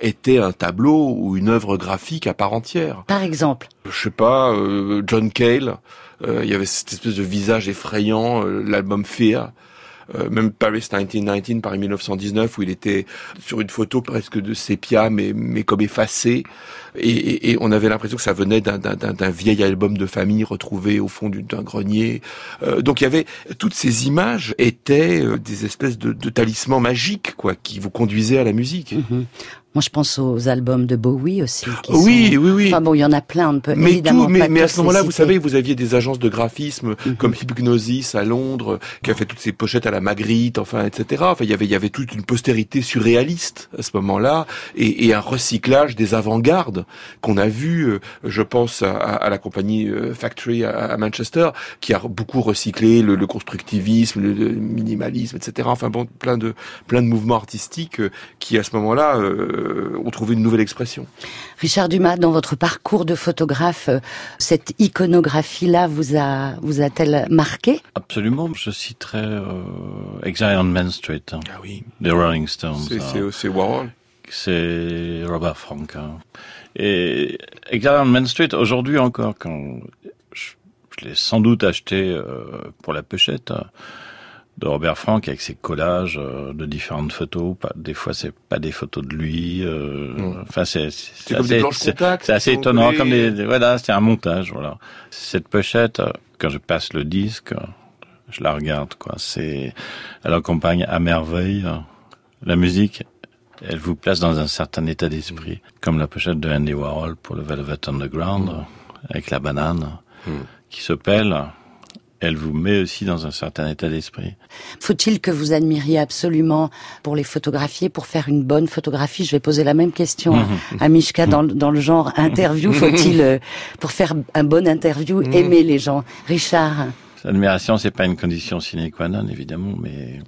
[SPEAKER 11] était un tableau ou une œuvre graphique à part entière.
[SPEAKER 2] Par exemple,
[SPEAKER 11] Je sais pas, euh, John Cale, euh, il y avait cette espèce de visage effrayant, euh, l'album Fear. Euh, même Paris 1919, Paris 1919, où il était sur une photo presque de sépia, mais, mais comme effacé. Et, et- et on avait l'impression que ça venait d'un- d'un d'un- d'un vieil album de famille retrouvé au fond d'une- d'un grenier. Euh, donc il y avait toutes ces images étaient euh, des espèces de, de talismans magiques, quoi, qui vous conduisaient à la musique.
[SPEAKER 2] mhm. Moi, je pense aux albums de Bowie aussi. Qui
[SPEAKER 11] oui,
[SPEAKER 2] sont...
[SPEAKER 11] oui, oui.
[SPEAKER 2] Enfin bon, il y en a plein. On peut
[SPEAKER 11] mais
[SPEAKER 2] évidemment
[SPEAKER 11] tout, mais,
[SPEAKER 2] pas
[SPEAKER 11] mais à ce moment-là, vous savez, vous aviez des agences de graphisme
[SPEAKER 2] Mhm.
[SPEAKER 11] comme Hypnosis à Londres, qui a fait toutes ces pochettes à la Magritte, enfin, etc. Enfin, il y avait, il y avait toute une postérité surréaliste à ce moment-là, et, et un recyclage des avant-gardes qu'on a vu. euh, Je pense à, à la compagnie euh, Factory à, à Manchester, qui a beaucoup recyclé le, le constructivisme, le, le minimalisme, etc. Enfin bon, plein de plein de mouvements artistiques euh, qui à ce moment-là euh, ont trouvé une nouvelle expression.
[SPEAKER 2] Richard Dumas, dans votre parcours de photographe, euh, cette iconographie-là vous a vous a-t-elle marqué?
[SPEAKER 12] Absolument, je citerai euh, Exile on Main Street, hein,
[SPEAKER 11] Ah oui,
[SPEAKER 12] des Rolling Stones.
[SPEAKER 11] c'est
[SPEAKER 12] hein.
[SPEAKER 11] Warhol.
[SPEAKER 12] c'est Robert Frank. hein. Et Exile on Main Street, aujourd'hui encore, quand je, je l'ai sans doute acheté euh, pour la pochette hein, de Robert Frank avec ses collages euh, de différentes photos. Des fois, c'est pas des photos de lui. euh,
[SPEAKER 11] Mm.
[SPEAKER 12] Enfin, c'est c'est assez- étonnant. Comme des, des- voilà, c'est un montage. Voilà. Cette pochette, euh, quand je passe le disque, je la regarde. Quoi. C'est, elle accompagne à merveille euh, la musique. Elle vous place dans un certain état d'esprit, comme la pochette de Andy Warhol pour le Velvet Underground, euh, avec la banane
[SPEAKER 11] Mm.
[SPEAKER 12] qui se pèle. Elle vous met aussi dans un certain état d'esprit.
[SPEAKER 2] Faut-il que vous admiriez absolument pour les photographier, pour faire une bonne photographie? Je vais poser la même question à, à Mishka dans, le- dans le genre interview. Faut-il, euh, pour faire un bon interview, aimer les gens? Richard
[SPEAKER 12] L'admiration, c'est pas une condition sine qua non, évidemment, mais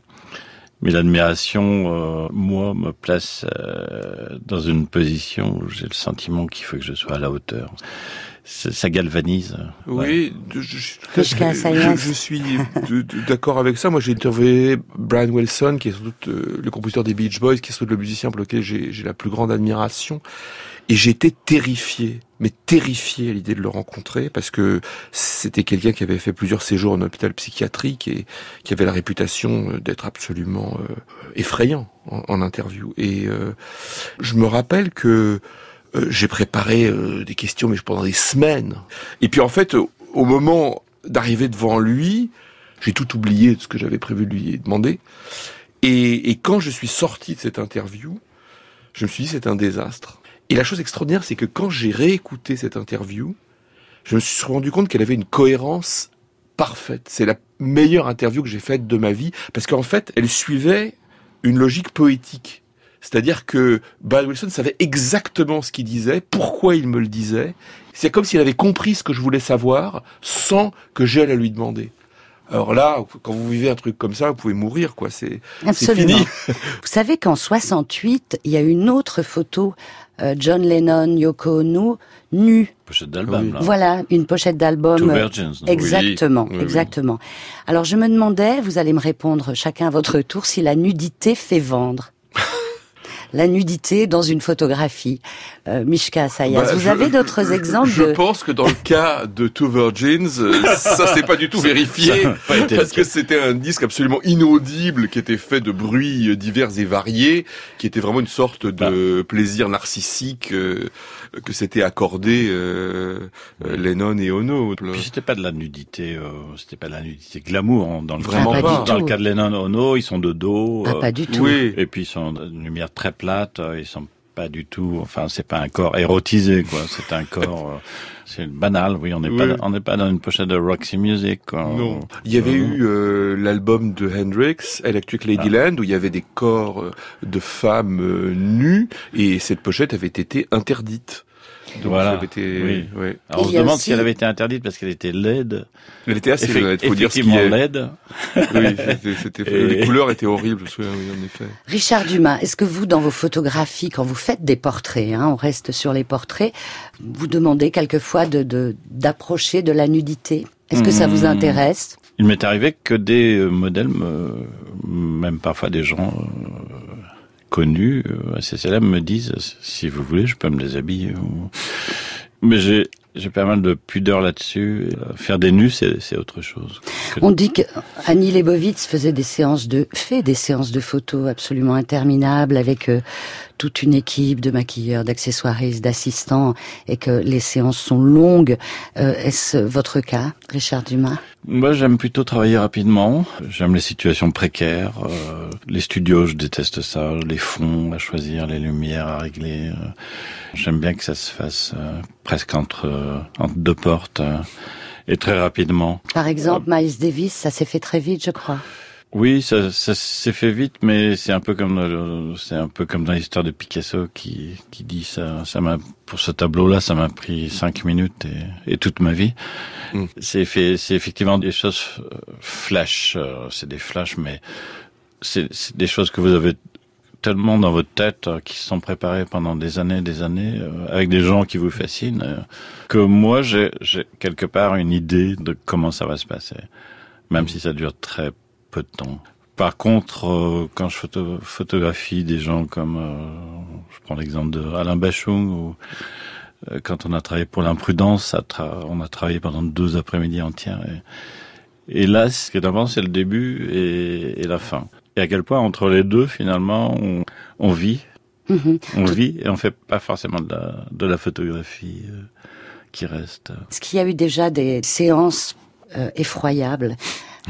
[SPEAKER 12] mais l'admiration, euh, moi, me place euh, dans une position où j'ai le sentiment qu'il faut que je sois à la hauteur. Ça, ça galvanise. Ouais.
[SPEAKER 11] Oui, je, je suis tout à
[SPEAKER 2] Mishka
[SPEAKER 11] fait-
[SPEAKER 2] Sayas.
[SPEAKER 11] je, je suis d'accord avec ça. Moi, j'ai interviewé Brian Wilson, qui est sans doute euh, le compositeur des Beach Boys, qui est sans doute le musicien pour lequel j'ai j'ai la plus grande admiration. Et j'étais terrifié, mais terrifié à l'idée de le rencontrer, parce que c'était quelqu'un qui avait fait plusieurs séjours en hôpital psychiatrique et qui avait la réputation euh, d'être absolument euh, effrayant en, en interview. Et euh, je me rappelle que j'ai préparé euh, des questions, mais pendant des semaines. Et puis en fait, au- au moment d'arriver devant lui, j'ai tout oublié de ce que j'avais prévu de lui demander. Et, et quand je suis sorti de cette interview, je me suis dit c'est un désastre. Et la chose extraordinaire, c'est que quand j'ai réécouté cette interview, je me suis rendu compte qu'elle avait une cohérence parfaite. C'est la meilleure interview que j'ai faite de ma vie, parce qu'en fait, elle suivait une logique poétique. C'est-à-dire que Brian Wilson savait exactement ce qu'il disait, pourquoi il me le disait. C'est comme s'il avait compris ce que je voulais savoir, sans que j'aie à lui demander. Alors là, quand vous vivez un truc comme ça, vous pouvez mourir, quoi. C'est fini.
[SPEAKER 2] Vous savez qu'en 68, il y a une autre photo, euh, John Lennon, Yoko Ono, nus.
[SPEAKER 12] Pochette d'album,
[SPEAKER 11] Oui.
[SPEAKER 12] là.
[SPEAKER 2] Voilà, une pochette d'album.
[SPEAKER 12] Two Virgins. non
[SPEAKER 2] Exactement,
[SPEAKER 11] oui.
[SPEAKER 2] exactement. Alors je me demandais, vous allez me répondre chacun à votre tour, si la nudité fait vendre. La nudité dans une photographie. Euh, Mishka Sayas,
[SPEAKER 11] Bah,
[SPEAKER 2] vous
[SPEAKER 11] je-
[SPEAKER 2] avez d'autres exemples
[SPEAKER 11] Je
[SPEAKER 2] de...
[SPEAKER 11] pense que dans le cas de Two Virgins, euh, ça c'est pas du tout vérifié,
[SPEAKER 12] ça n'a pas été
[SPEAKER 11] parce que c'était un disque absolument inaudible qui était fait de bruits divers et variés, qui était vraiment une sorte de plaisir narcissique euh, que s'était accordé euh, euh, Lennon et Ono.
[SPEAKER 12] Puis c'était pas de la nudité, euh, c'était pas de la nudité glamour hein, dans le
[SPEAKER 11] Vraiment
[SPEAKER 12] cas,
[SPEAKER 2] pas.
[SPEAKER 12] dans, le cas de Lennon Ono, ils sont de dos.
[SPEAKER 2] Ah,
[SPEAKER 12] euh,
[SPEAKER 2] pas du tout.
[SPEAKER 11] Oui.
[SPEAKER 12] Et puis ils sont d'une lumière très plate, euh, ils sont pas du tout, enfin c'est pas un corps érotisé quoi, c'est un corps, euh, c'est banal, oui, on n'est
[SPEAKER 11] Oui.
[SPEAKER 12] pas, on n'est pas dans une pochette de Roxy Music. Quoi.
[SPEAKER 11] Non. Il y avait
[SPEAKER 12] Non.
[SPEAKER 11] eu euh, l'album de Hendrix, Electric Ladyland, où il y avait des corps euh, de femmes euh, nues, et cette pochette avait été interdite. Donc,
[SPEAKER 12] Voilà.
[SPEAKER 11] été,
[SPEAKER 12] Oui.
[SPEAKER 11] ouais.
[SPEAKER 12] Alors, on se demande
[SPEAKER 2] aussi-
[SPEAKER 12] si elle avait été interdite parce qu'elle était laide.
[SPEAKER 11] Elle était assez honnête, faut dire ce qui est.
[SPEAKER 12] laide.
[SPEAKER 11] Oui, c'était, c'était-
[SPEAKER 12] Et-
[SPEAKER 11] les couleurs étaient horribles, je me souviens, oui, en effet.
[SPEAKER 2] Richard Dumas, est-ce que vous, dans vos photographies, quand vous faites des portraits, hein, on reste sur les portraits, vous demandez quelquefois de, de, d'approcher de la nudité? Est-ce que ça vous
[SPEAKER 12] Mmh.
[SPEAKER 2] intéresse?
[SPEAKER 12] Il m'est arrivé que des euh, modèles, me- même parfois des gens euh, connus, assez célèbres, me disent si vous voulez, je peux me déshabiller. Mais j'ai j'ai pas mal de pudeur là-dessus. Faire des nus, c'est autre chose.
[SPEAKER 2] On dit qu'Annie Leibovitz faisait des séances de, fait des séances de photos absolument interminables avec euh, toute une équipe de maquilleurs, d'accessoiristes, d'assistants, et que les séances sont longues. Euh, Est-ce votre cas, Richard Dumas?
[SPEAKER 12] Moi, j'aime plutôt travailler rapidement. J'aime les situations précaires. Euh, les studios, je déteste ça. Les fonds à choisir, les lumières à régler. Euh, j'aime bien que ça se fasse euh, presque entre, euh, entre deux portes et très rapidement.
[SPEAKER 2] Par exemple, Miles Davis, ça s'est fait très vite, je crois.
[SPEAKER 12] Oui, ça, ça s'est fait vite, mais c'est un peu comme c'est un peu comme dans l'histoire de Picasso qui qui dit ça. Ça m'a pour ce tableau-là, ça m'a pris cinq minutes et, et toute ma vie. Mm. C'est fait, c'est effectivement des choses flash. C'est des flashs, mais c'est des choses que vous avez tellement dans votre tête qui se sont préparées pendant des années, des années, euh, avec des gens qui vous fascinent, euh, que moi j'ai quelque part une idée de comment ça va se passer, même si ça dure très peu de temps. Par contre, euh, quand je photo photographie des gens comme, euh, je prends l'exemple de Alain Bachung, ou euh, quand on a travaillé pour l'imprudence, on a travaillé pendant deux après-midi entières. Et, et, là, ce qui est important, c'est le début et, et, la fin. Et à quel point entre les deux, finalement, on, on vit, mmh. on vit et on fait pas forcément de la, de la photographie qui reste.
[SPEAKER 2] Est-ce qu'il y a eu déjà des séances effroyables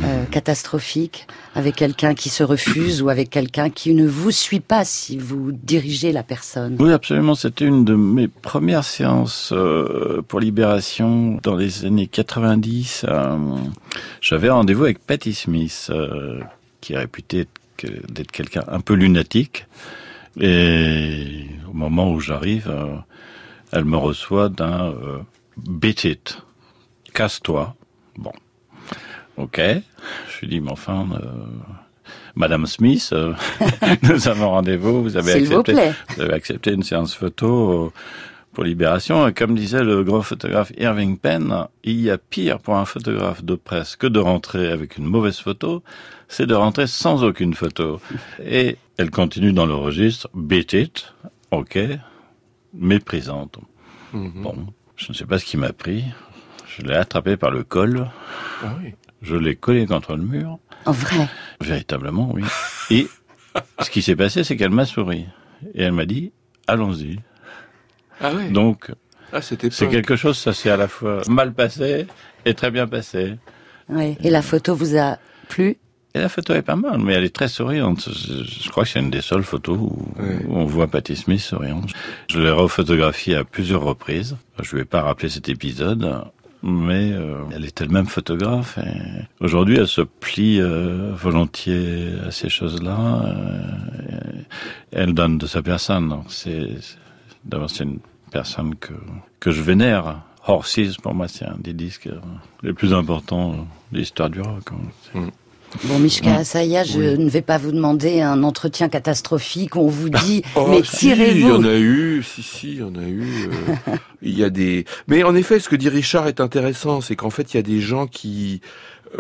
[SPEAKER 2] euh, catastrophique avec quelqu'un qui se refuse ou avec quelqu'un qui ne vous suit pas si vous dirigez la personne.
[SPEAKER 12] Oui, absolument. C'était une de mes premières séances euh, pour Libération dans les années 90. Euh, J'avais rendez-vous avec Patty Smith, euh, qui est réputée d'être quelqu'un un peu lunatique. Et au moment où j'arrive, euh, elle me reçoit d'un beat it, casse-toi. Bon. Ok. Je lui dis, mais enfin, euh, Madame Smith, euh, nous avons rendez-vous. Vous avez accepté,
[SPEAKER 2] vous,
[SPEAKER 12] vous, avez accepté une séance photo euh, pour Libération. Et comme disait le grand photographe Irving Penn, il y a pire pour un photographe de presse que de rentrer avec une mauvaise photo, c'est de rentrer sans aucune photo. Et elle continue dans le registre, beat it, ok, méprisante. Mm -hmm. Bon, je ne sais pas ce qui m'a pris. Je l'ai attrapé par le col.
[SPEAKER 11] Ah oui.
[SPEAKER 12] Je l'ai collé contre le mur.
[SPEAKER 2] En vrai
[SPEAKER 12] Véritablement, oui. Et ce qui s'est passé, c'est qu'elle m'a souri. Et elle m'a dit, allons-y.
[SPEAKER 11] Ah oui
[SPEAKER 12] Donc,
[SPEAKER 11] ah,
[SPEAKER 12] c'est quelque chose, ça s'est à la fois mal passé et très bien passé.
[SPEAKER 2] Oui. Et la photo vous a plu?
[SPEAKER 12] Et la photo est pas mal, mais elle est très souriante. Je crois que c'est une des seules photos où,
[SPEAKER 11] oui.
[SPEAKER 12] on voit Patty Smith souriante. Je l'ai refotographiée à plusieurs reprises. Je ne vais pas rappeler cet épisode mais euh, elle est elle-même photographe aujourd'hui elle se plie euh, volontiers à ces choses-là. Euh, elle donne de sa personne. C'est d'abord c'est une personne que que je vénère. Horses pour moi c'est un des disques les plus importants de l'histoire du rock.
[SPEAKER 11] Mm.
[SPEAKER 2] Bon, Mishka Asaya, je oui. ne vais pas vous demander un entretien catastrophique. On vous dit,
[SPEAKER 11] oh,
[SPEAKER 2] mais
[SPEAKER 11] si,
[SPEAKER 2] tirez-vous.
[SPEAKER 11] Il y en a eu, si, si, il y en a eu. Euh, il y a des. Mais en effet, ce que dit Richard est intéressant, c'est qu'en fait, il y a des gens qui.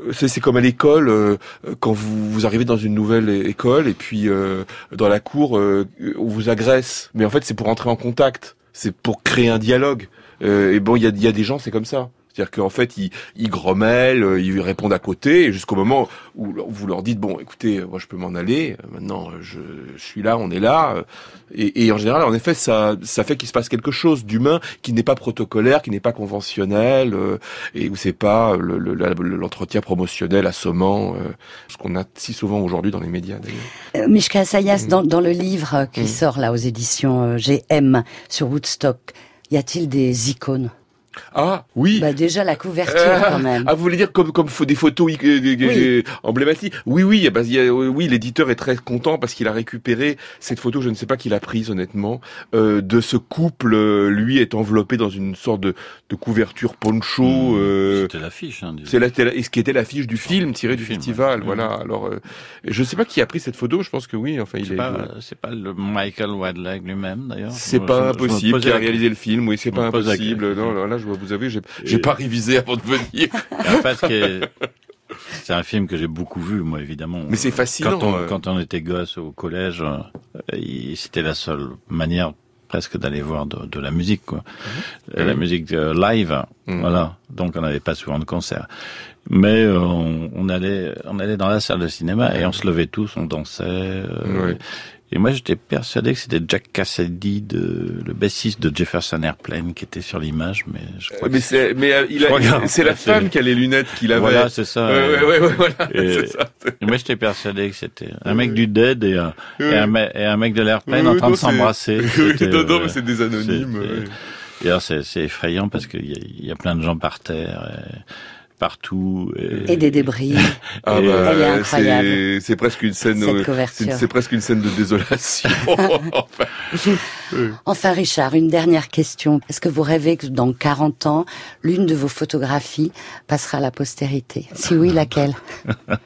[SPEAKER 11] euh, C'est comme à l'école, euh, quand vous, vous arrivez dans une nouvelle école et puis euh, dans la cour, on vous agresse. Mais en fait, c'est pour entrer en contact, c'est pour créer un dialogue. Et bon, il y a, il y a des gens, c'est comme ça. C'est-à-dire qu'en fait, ils, ils grommellent, ils répondent à côté, jusqu'au moment où vous leur dites bon, écoutez, moi je peux m'en aller. Maintenant, je, je, suis là, on est là. Et, et en général, en effet, ça, ça fait qu'il se passe quelque chose d'humain qui n'est pas protocolaire, qui n'est pas conventionnel, euh, et où c'est pas l'entretien le, promotionnel assommant, euh, ce qu'on a si souvent aujourd'hui dans les médias. d'ailleurs.
[SPEAKER 2] Euh, Mishka Sayas, mmh. dans, dans, le livre qui mmh. sort là aux éditions GM sur Woodstock, y a-t-il des icônes?
[SPEAKER 11] Ah oui.
[SPEAKER 2] Bah déjà la couverture euh, quand même.
[SPEAKER 11] Ah vous voulez dire comme comme des photos oui. emblématiques Oui oui, bah, y a, oui l'éditeur est très content parce qu'il a récupéré cette photo, je ne sais pas qui l'a prise honnêtement, euh, de ce couple. Lui est enveloppé dans une sorte de, de couverture poncho.
[SPEAKER 12] Mmh, euh, C'était l'affiche. Hein,
[SPEAKER 11] c'est la, ce qui était l'affiche du film tiré du, du film, festival. Ouais. Voilà. Mmh. Alors je ne sais pas qui a pris cette photo. Je pense que oui. Enfin il
[SPEAKER 12] est. C'est pas, pas le Michael Wadleg lui-même d'ailleurs.
[SPEAKER 11] C'est pas impossible qui a réalisé le film. Oui c'est pas impossible. Non là je vous avez, j'ai, j'ai pas révisé avant de venir.
[SPEAKER 12] En fait, c'est un film que j'ai beaucoup vu, moi, évidemment.
[SPEAKER 11] Mais c'est fascinant.
[SPEAKER 12] Quand on, euh... quand on était gosse au collège, c'était la seule manière presque d'aller voir de, la musique, quoi. Mhm. La musique live, mhm. voilà. Donc on n'avait pas souvent de concert. Mais on, on, allait, on allait dans la salle de cinéma et on se levait tous, on dansait. Et moi, j'étais persuadé que c'était Jack Cassidy, de, le bassiste de Jefferson Airplane, qui était sur l'image, mais je crois
[SPEAKER 11] mais c'est, mais euh, il a, c'est la femme qui a les lunettes qu'il avait.
[SPEAKER 12] Voilà, c'est ça.
[SPEAKER 11] Ouais, ouais, ouais, voilà,
[SPEAKER 12] et, ça. et moi, j'étais persuadé que c'était un mec du Dead et un, et un, et un mec de l'Airplane en train de s'embrasser.
[SPEAKER 11] non, non, mais c'est des anonymes.
[SPEAKER 12] Et alors, c'est, effrayant parce qu'il y a, y a plein de gens par terre. Et, partout.
[SPEAKER 2] Et, des débris. ah bah, Elle est incroyable.
[SPEAKER 11] C'est presque une scène. C'est presque une scène de désolation.
[SPEAKER 2] enfin. Richard, une dernière question. Est-ce que vous rêvez que dans 40 ans, l'une de vos photographies passera à la postérité? Si oui, laquelle?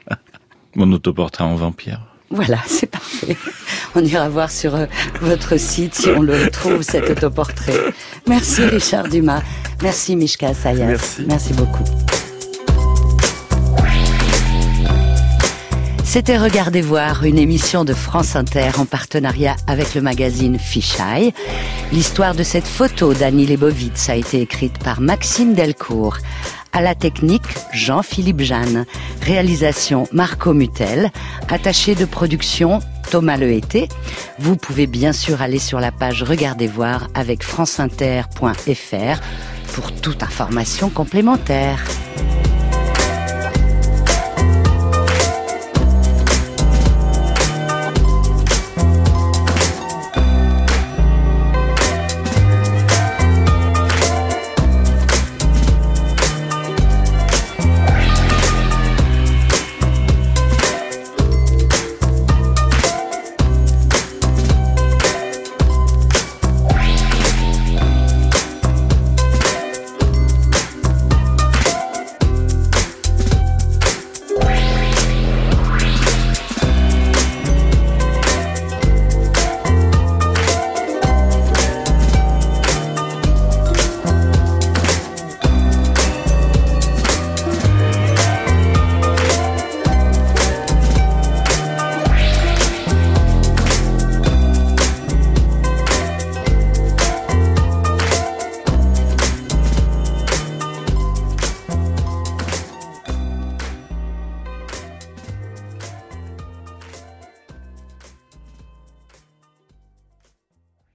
[SPEAKER 12] Mon autoportrait en vampire.
[SPEAKER 2] Voilà, c'est parfait. On ira voir sur euh, votre site si on le retrouve, cet autoportrait. Merci Richard Dumas. Merci Mishka Sayas.
[SPEAKER 11] Merci.
[SPEAKER 2] Merci beaucoup. C'était Regardez voir, une émission de France Inter en partenariat avec le magazine Fisheye. L'histoire de cette photo d'Annie Lebovitz a été écrite par Maxime Delcourt. À la technique, Jean-Philippe Jeanne. Réalisation, Marco Mutel. Attaché de production, Thomas Lehété. Vous pouvez bien sûr aller sur la page Regardez voir avec franceinter.fr pour toute information complémentaire.